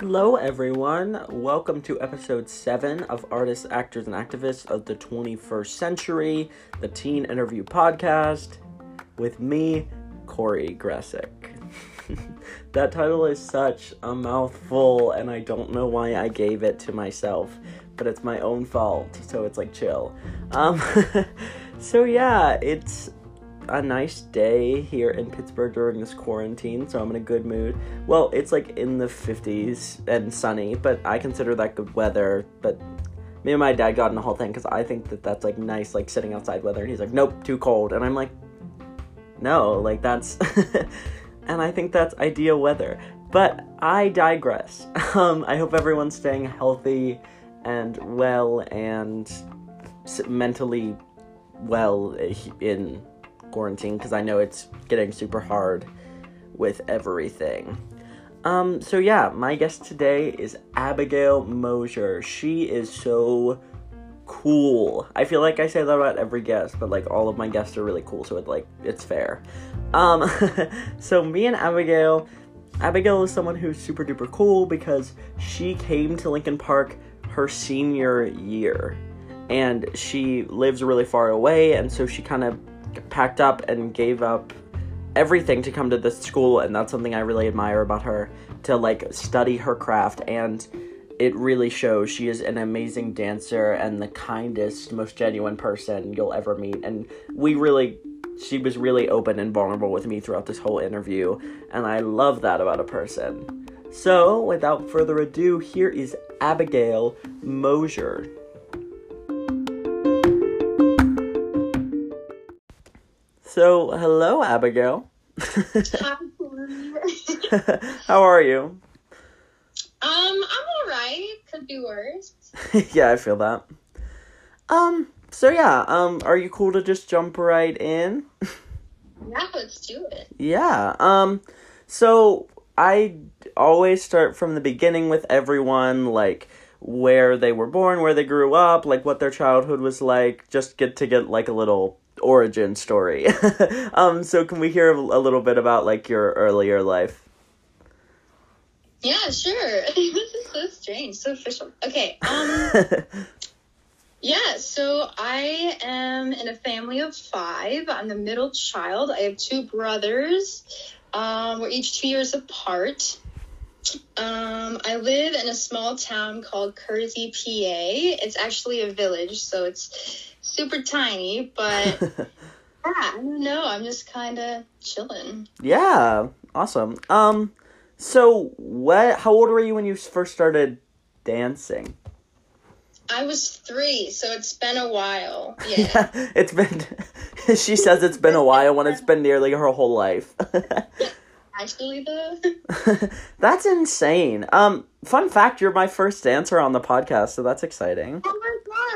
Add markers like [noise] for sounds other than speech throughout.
Hello, everyone. Welcome to episode 7 of Artists, Actors, and Activists of the 21st Century, the Teen Interview Podcast, with me, Korey Gressick. [laughs] that title is such a mouthful, and I don't know why I gave it to myself, but it's my own fault, so it's like chill. Um, [laughs] so yeah, it's a nice day here in Pittsburgh during this quarantine, so I'm in a good mood. Well, it's like in the 50s and sunny, but I consider that good weather. But me and my dad got in the whole thing because I think that that's like nice, like sitting outside weather, and he's like, nope, too cold. And I'm like, no, like that's. [laughs] and I think that's ideal weather. But I digress. [laughs] Um, I hope everyone's staying healthy and well and mentally well in quarantine because I know it's getting super hard with everything. Um, so yeah, my guest today is Abigail Mosier. She is so cool. I feel like I say that about every guest, but like all of my guests are really cool, so it like it's fair. Um, [laughs] so me and Abigail, Abigail is someone who's super duper cool because she came to Lincoln Park her senior year, and she lives really far away, and so she kind of packed up and gave up everything to come to this school, and that's something I really admire about her to like study her craft and it really shows she is an amazing dancer and the kindest, most genuine person you'll ever meet. And we really, she was really open and vulnerable with me throughout this whole interview, and I love that about a person. So, without further ado, here is Abigail Mosier. So, hello, Abigail. [laughs] How are you? Um, I'm alright. Could be worse. [laughs] yeah, I feel that. Um, so yeah, um, are you cool to just jump right in? yeah, let's do it. Yeah, um, so I always start from the beginning with everyone, like where they were born, where they grew up, like what their childhood was like, just get to get like a little origin story. [laughs] um, so can we hear a little bit about like your earlier life? Yeah, sure. [laughs] this is so strange, so official. Okay. Um [laughs] Yeah, so I am in a family of five. I'm the middle child. I have two brothers. Um, we're each two years apart. Um, I live in a small town called Kersey, PA. It's actually a village, so it's super tiny, but [laughs] yeah, I don't know. I'm just kind of chilling. Yeah, awesome. Um, so, what? How old were you when you first started dancing? I was three, so it's been a while. [laughs] Yeah, yeah it's been. [laughs] she says it's been a while when it's been nearly her whole life. Actually, though, that's insane. Um, fun fact: you're my first dancer on the podcast, so that's exciting. Oh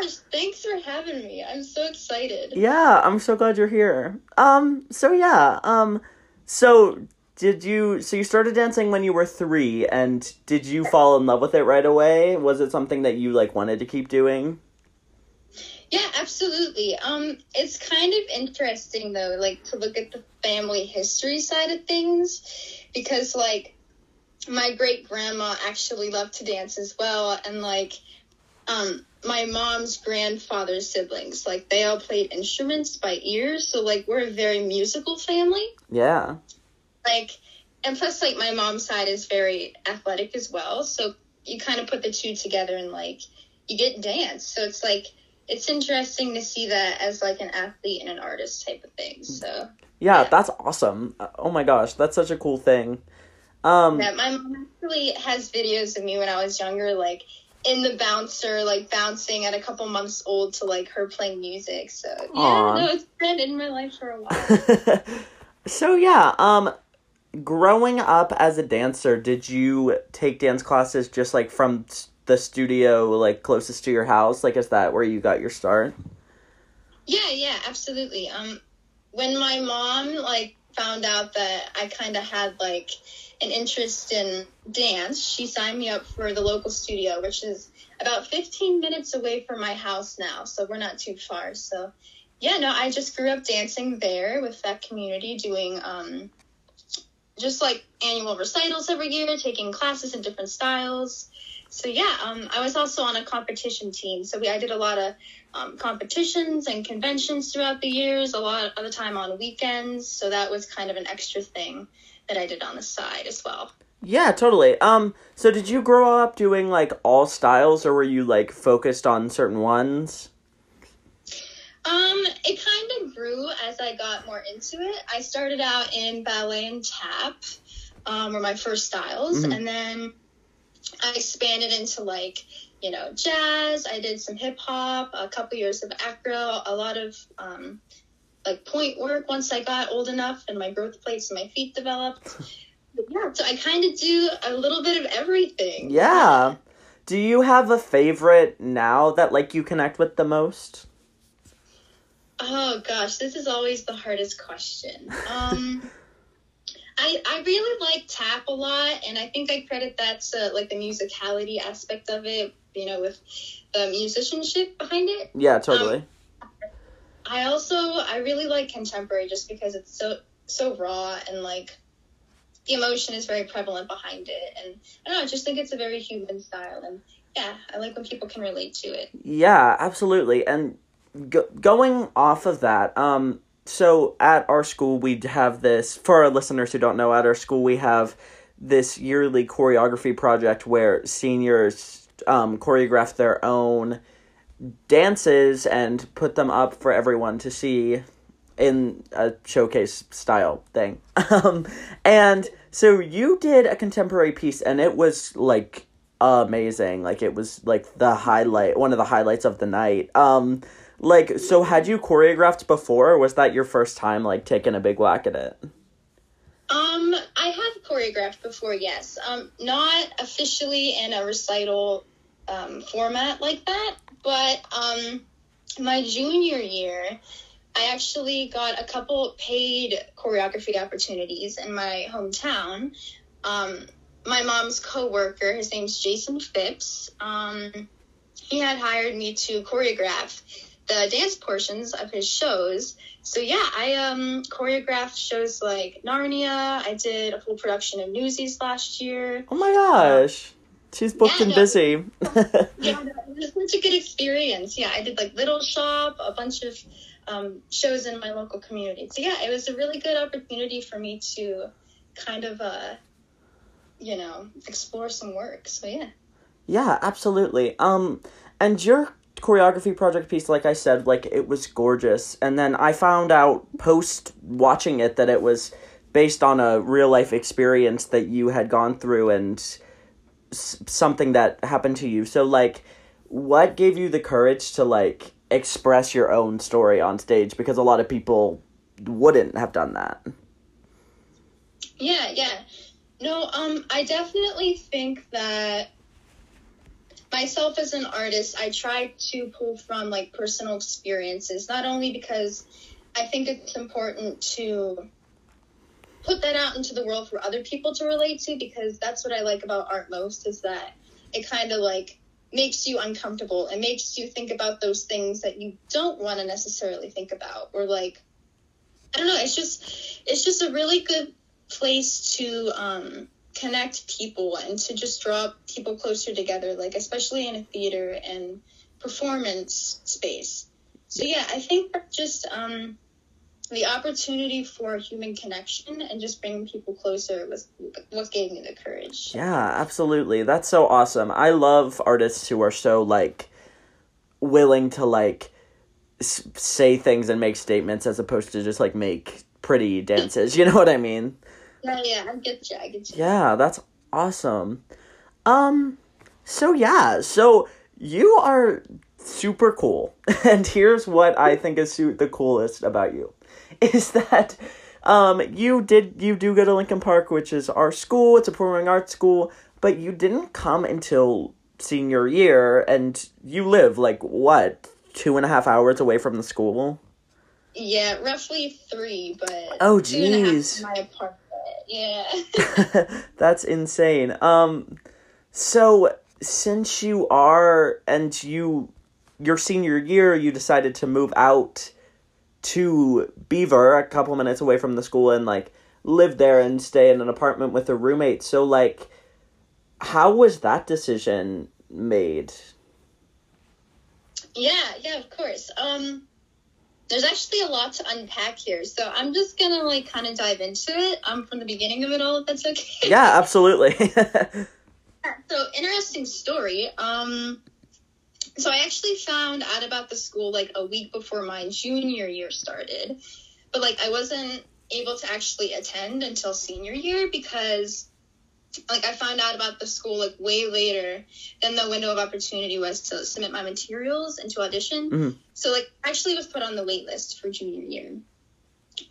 gosh! Thanks for having me. I'm so excited. Yeah, I'm so glad you're here. Um, so yeah, um, so did you so you started dancing when you were three and did you fall in love with it right away was it something that you like wanted to keep doing yeah absolutely um it's kind of interesting though like to look at the family history side of things because like my great grandma actually loved to dance as well and like um my mom's grandfather's siblings. Like they all played instruments by ear so like we're a very musical family. Yeah. Like and plus like my mom's side is very athletic as well so you kind of put the two together and like you get dance. So it's like it's interesting to see that as like an athlete and an artist type of thing so. Yeah, yeah. that's awesome. Oh my gosh that's such a cool thing. Um yeah my mom actually has videos of me when i was younger like in the bouncer, like bouncing at a couple months old to like her playing music. So yeah, Aww. no, it's been in my life for a while. [laughs] so yeah, um, growing up as a dancer, did you take dance classes just like from the studio like closest to your house? Like is that where you got your start? Yeah, yeah, absolutely. Um when my mom like found out that I kind of had like an interest in dance, she signed me up for the local studio, which is about 15 minutes away from my house now. So we're not too far. So yeah, no, I just grew up dancing there with that community, doing um, just like annual recitals every year, taking classes in different styles. So yeah, um, I was also on a competition team. So we, I did a lot of um, competitions and conventions throughout the years, a lot of the time on weekends. So that was kind of an extra thing that I did on the side as well. Yeah, totally. Um, so did you grow up doing like all styles, or were you like focused on certain ones? Um, it kind of grew as I got more into it. I started out in ballet and tap, um, were my first styles, Mhm. and then I expanded into like you know jazz. I did some hip hop, a couple years of acro, a lot of um, like pointe work. Once I got old enough and my growth plates and my feet developed. [laughs] But yeah, so I kind of do a little bit of everything. Yeah. Do you have a favorite now that like you connect with the most? Oh gosh, this is always the hardest question. [laughs] Um, I I really like tap a lot, and I think I credit that to like the musicality aspect of it. You know, with the musicianship behind it. Yeah, totally. I also I really like contemporary just because it's so so raw and like the emotion is very prevalent behind it, and I don't know. I just think it's a very human style, and yeah, I like when people can relate to it. Yeah, absolutely. And go- going off of that, um, so at our school we have this. For our listeners who don't know, at our school we have this yearly choreography project where seniors um, choreograph their own dances and put them up for everyone to see in a showcase style thing. [laughs] Um, and so you did a contemporary piece and it was like amazing. Like it was like the highlight, one of the highlights of the night. Um, like so had you choreographed before or was that your first time like taking a big whack at it? Um, I have choreographed before, yes. Um, not officially in a recital um, format like that, but um, my junior year, I actually got a couple paid choreography opportunities in my hometown. Um, my mom's coworker, his name's Jason Phipps. Um, he had hired me to choreograph the dance portions of his shows. So yeah, I um choreographed shows like Narnia. I did a full production of Newsies last year. Oh my gosh. She's booked Yeah, and no. busy. Yeah, it was such a good experience. Yeah, I did like Little Shop, a bunch of um, shows in my local community. So yeah, it was a really good opportunity for me to kind of uh, you know, explore some work. So yeah. Yeah, absolutely. Um, and your choreography project piece, like I said, like it was gorgeous. And then I found out post watching it that it was based on a real life experience that you had gone through and something that happened to you. So, like, what gave you the courage to like express your own story on stage? Because a lot of people wouldn't have done that. Yeah, yeah. No, um, I definitely think that myself as an artist, I try to pull from like personal experiences, not only because I think it's important to put that out into the world for other people to relate to, because that's what I like about art most is that it kind of like makes you uncomfortable and makes you think about those things that you don't want to necessarily think about, or like, I don't know, it's just, it's just a really good place to um, connect people and to just draw people closer together, like especially in a theater and performance space. So yeah, I think just um, the opportunity for human connection and just bringing people closer was what gave me the courage. Yeah, absolutely. That's so awesome. I love artists who are so like willing to like s- say things and make statements as opposed to just like make pretty dances. You know what I mean? Yeah, yeah, I get you. I get you. Yeah, that's awesome. Um so yeah, so you are super cool. [laughs] And here's what I think is su- the coolest about you [laughs] is that um you did you do go to Lincoln Park, which is our school, it's a performing arts school, but you didn't come until senior year and you live like what, two and a half hours away from the school? Yeah, roughly three, but oh jeez. from my apartment. Yeah. [laughs] [laughs] That's insane. Um so since you are and you your senior year you decided to move out to Beaver, a couple minutes away from the school, and like live there and stay in an apartment with a roommate. So like, how was that decision made? Yeah, yeah, of course. Um, there's actually a lot to unpack here, so I'm just gonna like kind of dive into it. Um, from the beginning of it all, if that's okay. Yeah, absolutely. [laughs] so interesting story. Um, so I actually found out about the school like a week before my junior year started, but like I wasn't able to actually attend until senior year because like I found out about the school like way later than the window of opportunity was to submit my materials and to audition. Mm-hmm. So like I actually was put on the wait list for junior year.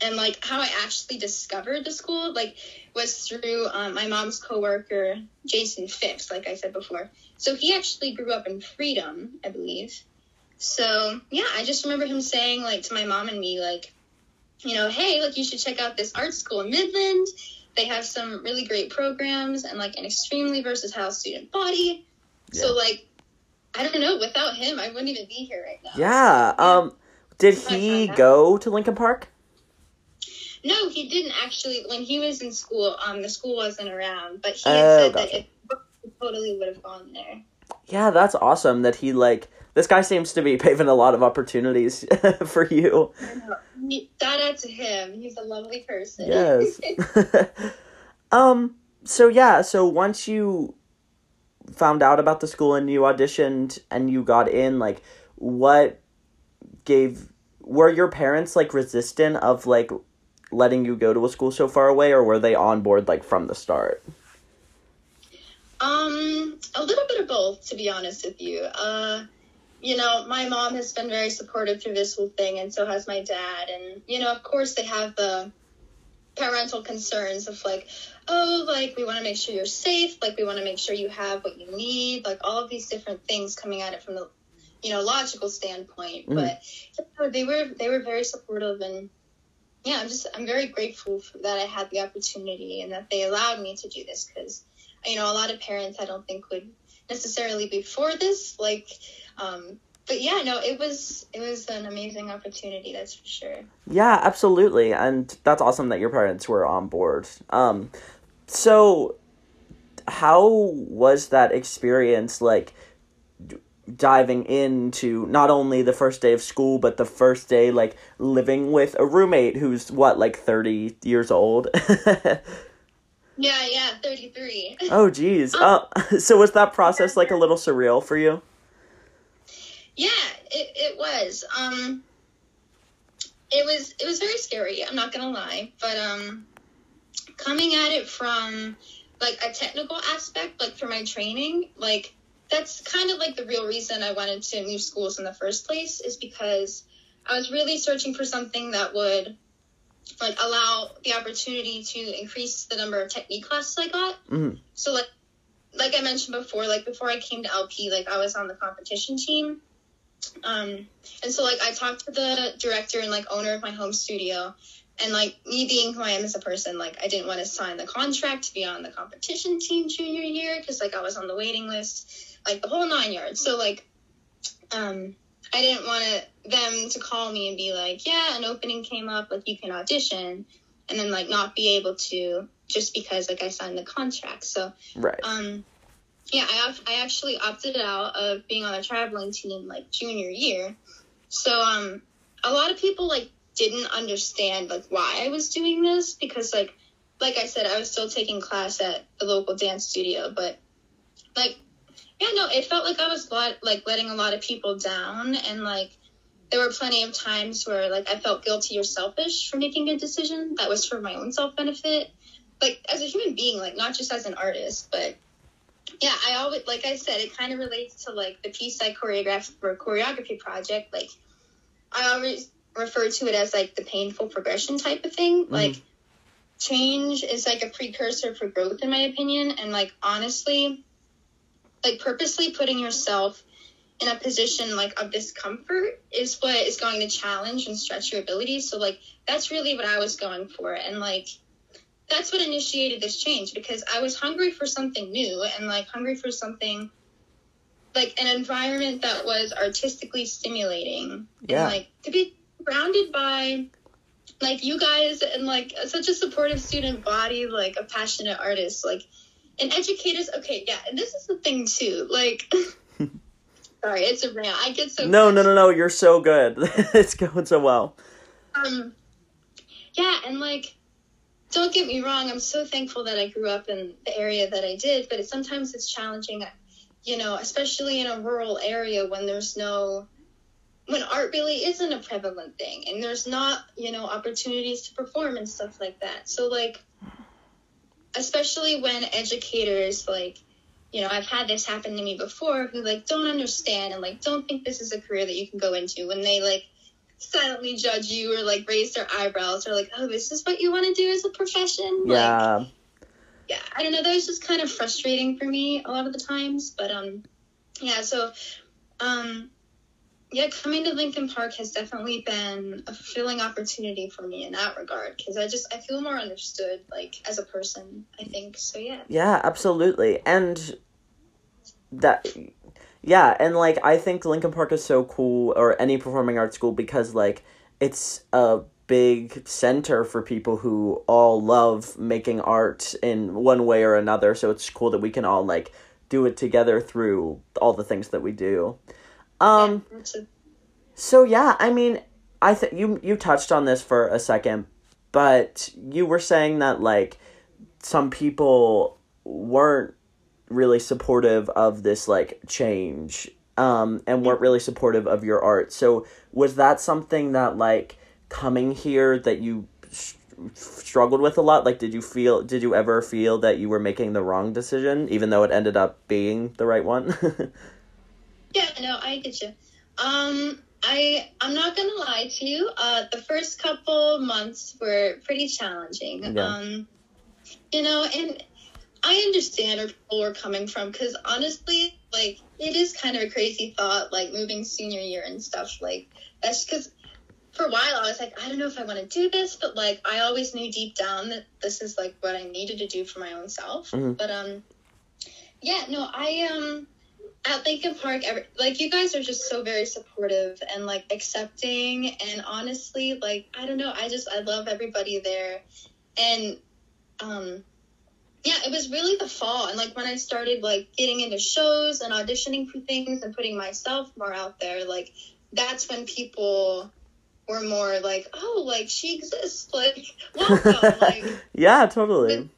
And like how I actually discovered the school like was through um, my mom's coworker Jason Phipps, like I said before. So he actually grew up in Freedom, I believe. So yeah, I just remember him saying like to my mom and me like, you know, hey, like you should check out this art school in Midland they have some really great programs and like an extremely versatile student body. Yeah. So like I don't know, without him I wouldn't even be here right now. Yeah. Um did he go to Lincoln Park? No, he didn't actually when he was in school, um the school wasn't around, but he had oh, said gotcha. that it totally would have gone there. Yeah, that's awesome that he like this guy seems to be [laughs] paving a lot of opportunities [laughs] for you. Shout out to him. He's a lovely person. Yes. [laughs] um. So yeah. So once you found out about the school and you auditioned and you got in, like, what gave were your parents like resistant of like letting you go to a school so far away, or were they on board like from the start? Um, a little bit of both, to be honest with you. Uh, you know, my mom has been very supportive through this whole thing, and so has my dad. And, you know, of course, they have the parental concerns of like, oh, like, we want to make sure you're safe, like, we want to make sure you have what you need, like, all of these different things coming at it from the, you know, logical standpoint. Mm. But you know, they were they were very supportive, and yeah, I'm just I'm very grateful that I had the opportunity and that they allowed me to do this because, you know, a lot of parents I don't think would necessarily be for this, like um, but yeah, no, it was it was an amazing opportunity. That's for sure. Yeah, absolutely, and that's awesome that your parents were on board. Um, so how was that experience like? Diving into not only the first day of school but the first day like living with a roommate who's what like 30 years old [laughs] yeah yeah 33 oh geez [laughs] um, uh, [laughs] so was that process like a little surreal for you yeah, it, it was. Um, it was it was very scary. I'm not gonna lie, but um, coming at it from like a technical aspect, like for my training, like that's kind of like the real reason I wanted to move schools in the first place is because I was really searching for something that would like allow the opportunity to increase the number of technique classes I got. Mm-hmm. So like like I mentioned before, like before I came to LP, like I was on the competition team. Um, and so like I talked to the director and like owner of my home studio, and like me being who I am as a person, like I didn't want to sign the contract to be on the competition team junior year because like I was on the waiting list, like the whole nine yards. So like, um, I didn't want them to call me and be like, yeah, an opening came up, like you can audition, and then like not be able to just because like I signed the contract. So right. Um, yeah, I, I actually opted out of being on a traveling team like junior year. So um, a lot of people like didn't understand like why I was doing this because like like I said, I was still taking class at the local dance studio, but like yeah, no, it felt like I was like letting a lot of people down and like there were plenty of times where like I felt guilty or selfish for making a decision that was for my own self benefit. Like as a human being, like not just as an artist, but yeah, I always like I said, it kind of relates to like the piece I choreographed for a choreography project. Like I always refer to it as like the painful progression type of thing. Mm-hmm. Like change is like a precursor for growth in my opinion. And like honestly, like purposely putting yourself in a position like of discomfort is what is going to challenge and stretch your abilities. So like that's really what I was going for. And like that's what initiated this change because I was hungry for something new and like hungry for something like an environment that was artistically stimulating yeah. and like to be surrounded by like you guys and like such a supportive student body, like a passionate artist, like and educators. Okay, yeah, and this is the thing too. Like, [laughs] sorry, it's a rant. I get so no, no, no, no. You're so good. [laughs] it's going so well. Um, yeah, and like, don't get me wrong. I'm so thankful that I grew up in the area that I did, but it, sometimes it's challenging. You know, especially in a rural area when there's no when art really isn't a prevalent thing and there's not you know opportunities to perform and stuff like that so like especially when educators like you know i've had this happen to me before who like don't understand and like don't think this is a career that you can go into when they like silently judge you or like raise their eyebrows or like oh this is what you want to do as a profession? Yeah. like, yeah i don't know that was just kind of frustrating for me a lot of the times but um yeah so um yeah, coming to Lincoln Park has definitely been a fulfilling opportunity for me in that regard because I just I feel more understood like as a person. I think so. Yeah. Yeah, absolutely, and that. Yeah, and like I think Lincoln Park is so cool, or any performing arts school, because like it's a big center for people who all love making art in one way or another. So it's cool that we can all like do it together through all the things that we do. Um, yeah, so yeah, I mean, I think you you touched on this for a second, but you were saying that like some people weren't really supportive of this like change um and weren't really supportive of your art. So was that something that like coming here that you sh- struggled with a lot? Like did you feel did you ever feel that you were making the wrong decision even though it ended up being the right one? [laughs] yeah, no, I get you. Um I I'm not gonna lie to you. Uh, the first couple months were pretty challenging. Um, you know, and I understand where people were coming from because honestly, like it is kind of a crazy thought, like moving senior year and stuff. Like that's because for a while I was like, I don't know if I want to do this, but like I always knew deep down that this is like what I needed to do for my own self. Mm-hmm. But um, yeah, no, I um at Lincoln Park, every, like you guys are just so very supportive and like accepting, and honestly, like I don't know, I just I love everybody there, and um, yeah, it was really the fall, and like when I started like getting into shows and auditioning for things and putting myself more out there, like that's when people were more like, oh, like she exists, like [laughs] welcome, like yeah, totally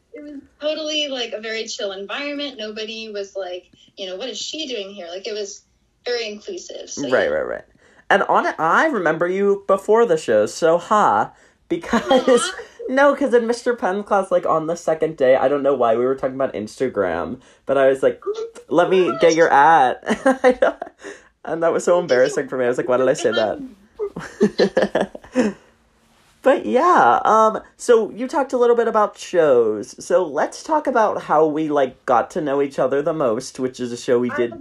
totally like a very chill environment. Nobody was like, you know, what is she doing here? Like it was very inclusive. So, right, yeah. right, right. And on it, I remember you before the show, so ha, because [laughs] no, because in Mr. Penn's class, like on the second day, I don't know why we were talking about Instagram, but I was like, let me get your [laughs] ad, [laughs] and that was so embarrassing for me. I was like, why did I say that? But yeah, um, so you talked a little bit about shows. So let's talk about how we like got to know each other the most, which is a show we did.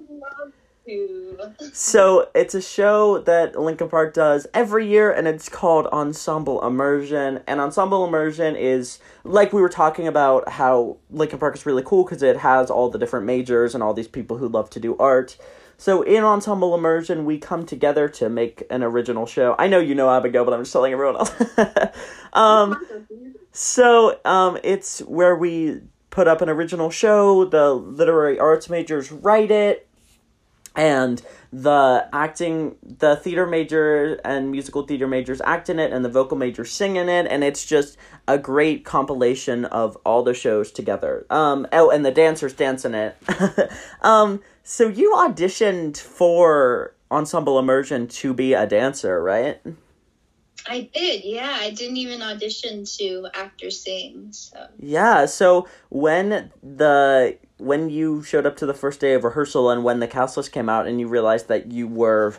So it's a show that Lincoln Park does every year, and it's called Ensemble Immersion. And Ensemble Immersion is like we were talking about how Lincoln Park is really cool because it has all the different majors and all these people who love to do art. So in Ensemble Immersion, we come together to make an original show. I know you know Abigail, but I'm just telling everyone else. [laughs] um, so um, it's where we put up an original show. The literary arts majors write it, and the acting, the theater major and musical theater majors act in it, and the vocal majors sing in it, and it's just a great compilation of all the shows together. Um, oh, and the dancers dance in it. [laughs] um, so you auditioned for Ensemble Immersion to be a dancer, right? I did, yeah. I didn't even audition to actor sing. So yeah. So when the when you showed up to the first day of rehearsal and when the cast list came out and you realized that you were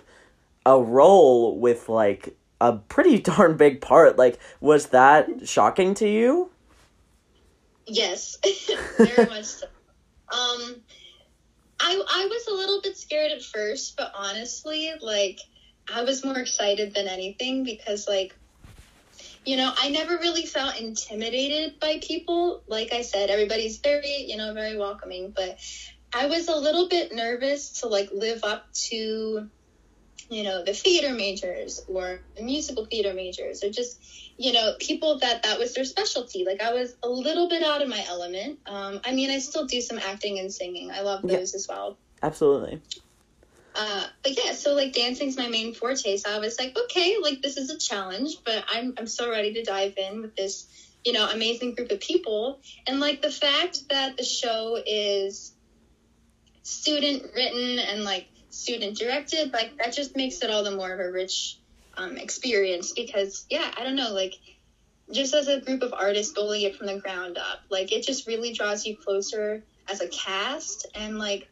a role with like a pretty [laughs] darn big part, like was that shocking to you? Yes, [laughs] very much so. Um, I I was a little bit scared at first, but honestly, like I was more excited than anything because like you know, I never really felt intimidated by people. Like I said, everybody's very, you know, very welcoming, but I was a little bit nervous to like live up to you know the theater majors or the musical theater majors or just you know people that that was their specialty. Like i was a little bit out of my element. Um, i mean i still do some acting and singing. I love those yeah. as well. Absolutely uh, but yeah, so like dancing's my main forte. So I was like, okay, like this is a challenge, but I'm I'm so ready to dive in with this, you know, amazing group of people. And like the fact that the show is student written and like student directed, like that just makes it all the more of a rich um, experience because yeah, I don't know, like just as a group of artists building it from the ground up, like it just really draws you closer as a cast and like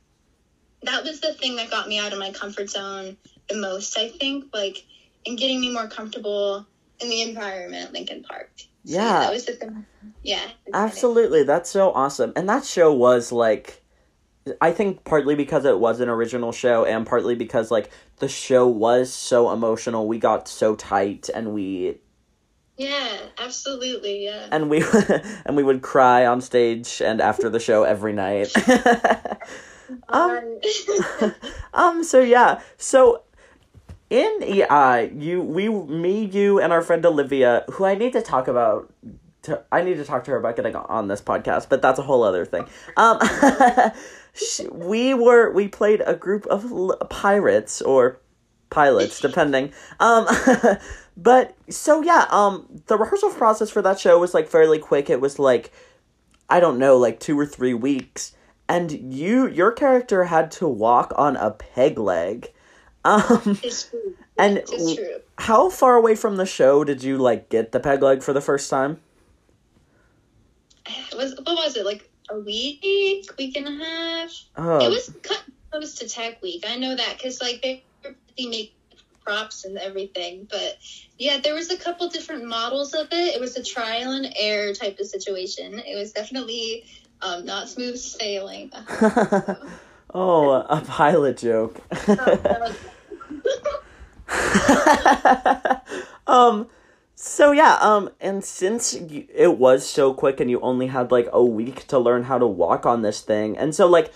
that was the thing that got me out of my comfort zone the most, I think, like and getting me more comfortable in the environment at Lincoln Park. So yeah. That was the thing. Yeah. Absolutely. That's so awesome. And that show was like I think partly because it was an original show and partly because like the show was so emotional. We got so tight and we Yeah, absolutely. Yeah. And we [laughs] and we would cry on stage and after the show every night. [laughs] [laughs] um, so yeah so in EI, you we me you and our friend Olivia, who I need to talk about. To, I need to talk to her about getting on this podcast, but that's a whole other thing. Um, [laughs] we were we played a group of l- pirates or pilots, depending. Um, [laughs] but so yeah, um, the rehearsal process for that show was like fairly quick. It was like I don't know, like two or three weeks and you your character had to walk on a peg leg. Um, it's true. [laughs] And it's true. how far away from the show did you like get the peg leg for the first time? It [sighs] was what was it like a week, week and a half? Oh. It was close to Tech Week. I know that because like they they make props and everything, but yeah, there was a couple different models of it. It was a trial and error type of situation. It was definitely um, not smooth sailing. [laughs] [laughs] oh, a pilot joke. [laughs] um, so yeah, um, and since it was so quick and you only had like a week to learn how to walk on this thing, and so like,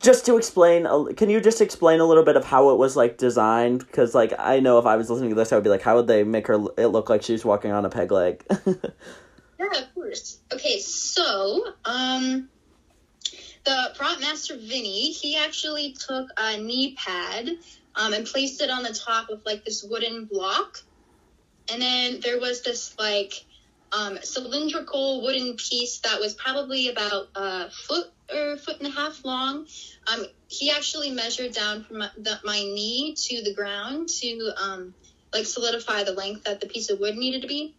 just to explain, can you just explain a little bit of how it was like designed? Because like I know if I was listening to this, I would be like, how would they make her it look like she's walking on a peg leg? Yeah, of course. Okay, so um, the prop master Vinny, he actually took a knee pad um, and placed it on the top of like this wooden block, and then there was this like um, cylindrical wooden piece that was probably about a foot or foot and a half long. Um, he actually measured down from my, the, my knee to the ground to um, like solidify the length that the piece of wood needed to be.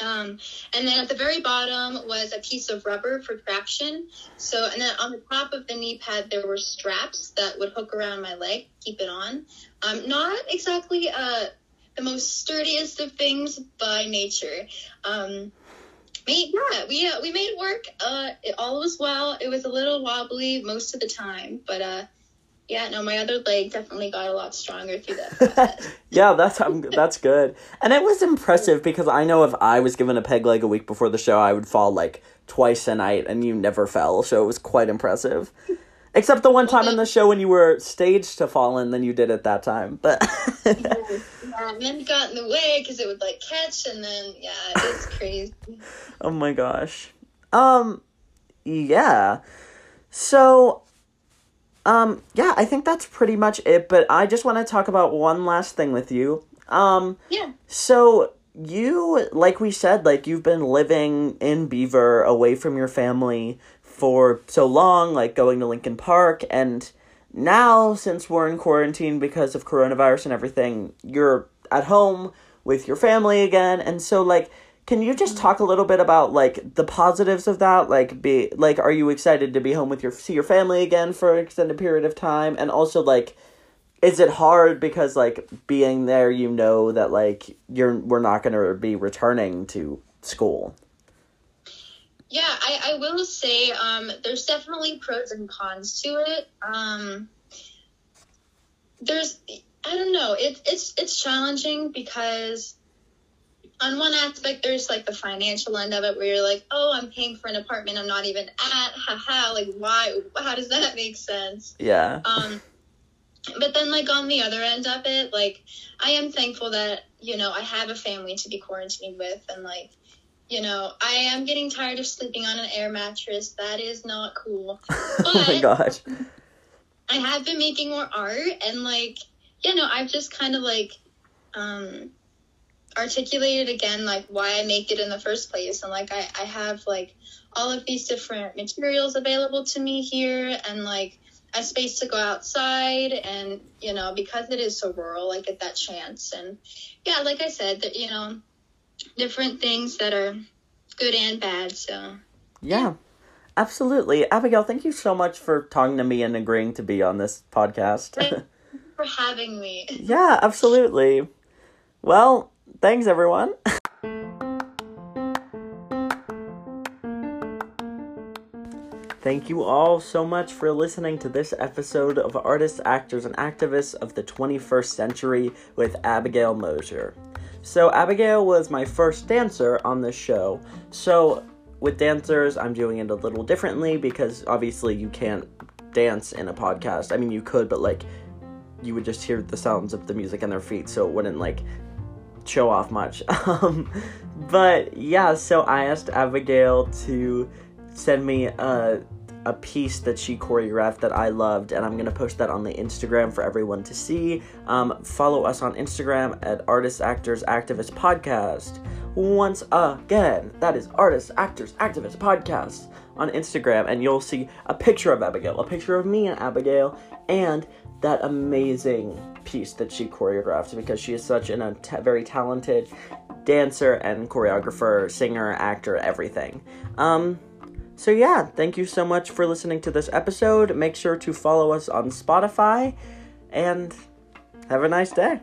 Um, and then at the very bottom was a piece of rubber for traction. So, and then on the top of the knee pad, there were straps that would hook around my leg, keep it on. Um, not exactly uh, the most sturdiest of things by nature. Um, yeah, we uh, we made work. Uh, it all was well. It was a little wobbly most of the time, but uh, yeah, no, my other leg definitely got a lot stronger through that [laughs] yeah, that's um, that's good, and it was impressive because I know if I was given a peg leg a week before the show, I would fall like twice a night, and you never fell, so it was quite impressive. Except the one time in the show when you were staged to fall and then you did it that time. But yeah, and then got in the way because it would like catch, and then yeah, it's crazy. [laughs] oh my gosh. Um, yeah. So um, yeah, I think that's pretty much it, but I just want to talk about one last thing with you. Um, yeah. So, you, like we said, like you've been living in Beaver away from your family for so long, like going to Lincoln Park, and now, since we're in quarantine because of coronavirus and everything, you're at home with your family again, and so, like, can you just talk a little bit about like the positives of that? Like be like are you excited to be home with your see your family again for an extended period of time? And also like is it hard because like being there you know that like you're we're not going to be returning to school? Yeah, I, I will say um, there's definitely pros and cons to it. Um, there's I don't know. It, it's it's challenging because on one aspect, there's like the financial end of it where you're like, oh, I'm paying for an apartment I'm not even at. Haha, like why? How does that make sense? Yeah. Um, but then like on the other end of it, like I am thankful that you know I have a family to be quarantined with, and like you know I am getting tired of sleeping on an air mattress. That is not cool. [laughs] oh my gosh. I have been making more art, and like you know I've just kind of like um articulated again like why I make it in the first place, and like I I have like all of these different materials available to me here, and like a space to go outside. And you know because it is so rural i get that chance. And yeah like i said that you know different things that are good and bad so. Yeah absolutely. Abigail thank you so much for talking to me and agreeing to be on this podcast. [laughs] For having me. Yeah absolutely. Well thanks everyone [laughs] Thank you all so much for listening to this episode of Artists, Actors, and Activists of the 21st Century with Abigail Mosier. So, Abigail was my first dancer on this show. So, with dancers, I'm doing it a little differently because obviously you can't dance in a podcast. I mean, you could, but like, you would just hear the sounds of the music and their feet, so it wouldn't like show off much. [laughs] Um, but yeah, so I asked Abigail to send me a a piece that she choreographed that I loved, and I'm gonna post that on the Instagram for everyone to see. Um, follow us on Instagram at Artists, Actors, Activists Podcast. Once again, that is Artists, Actors, Activists Podcast on Instagram, and you'll see a picture of Abigail, a picture of me and Abigail, and that amazing piece that she choreographed because she is such an, a t- very talented dancer and choreographer, singer, actor, everything. Um, so, yeah, thank you so much for listening to this episode. Make sure to follow us on Spotify and have a nice day.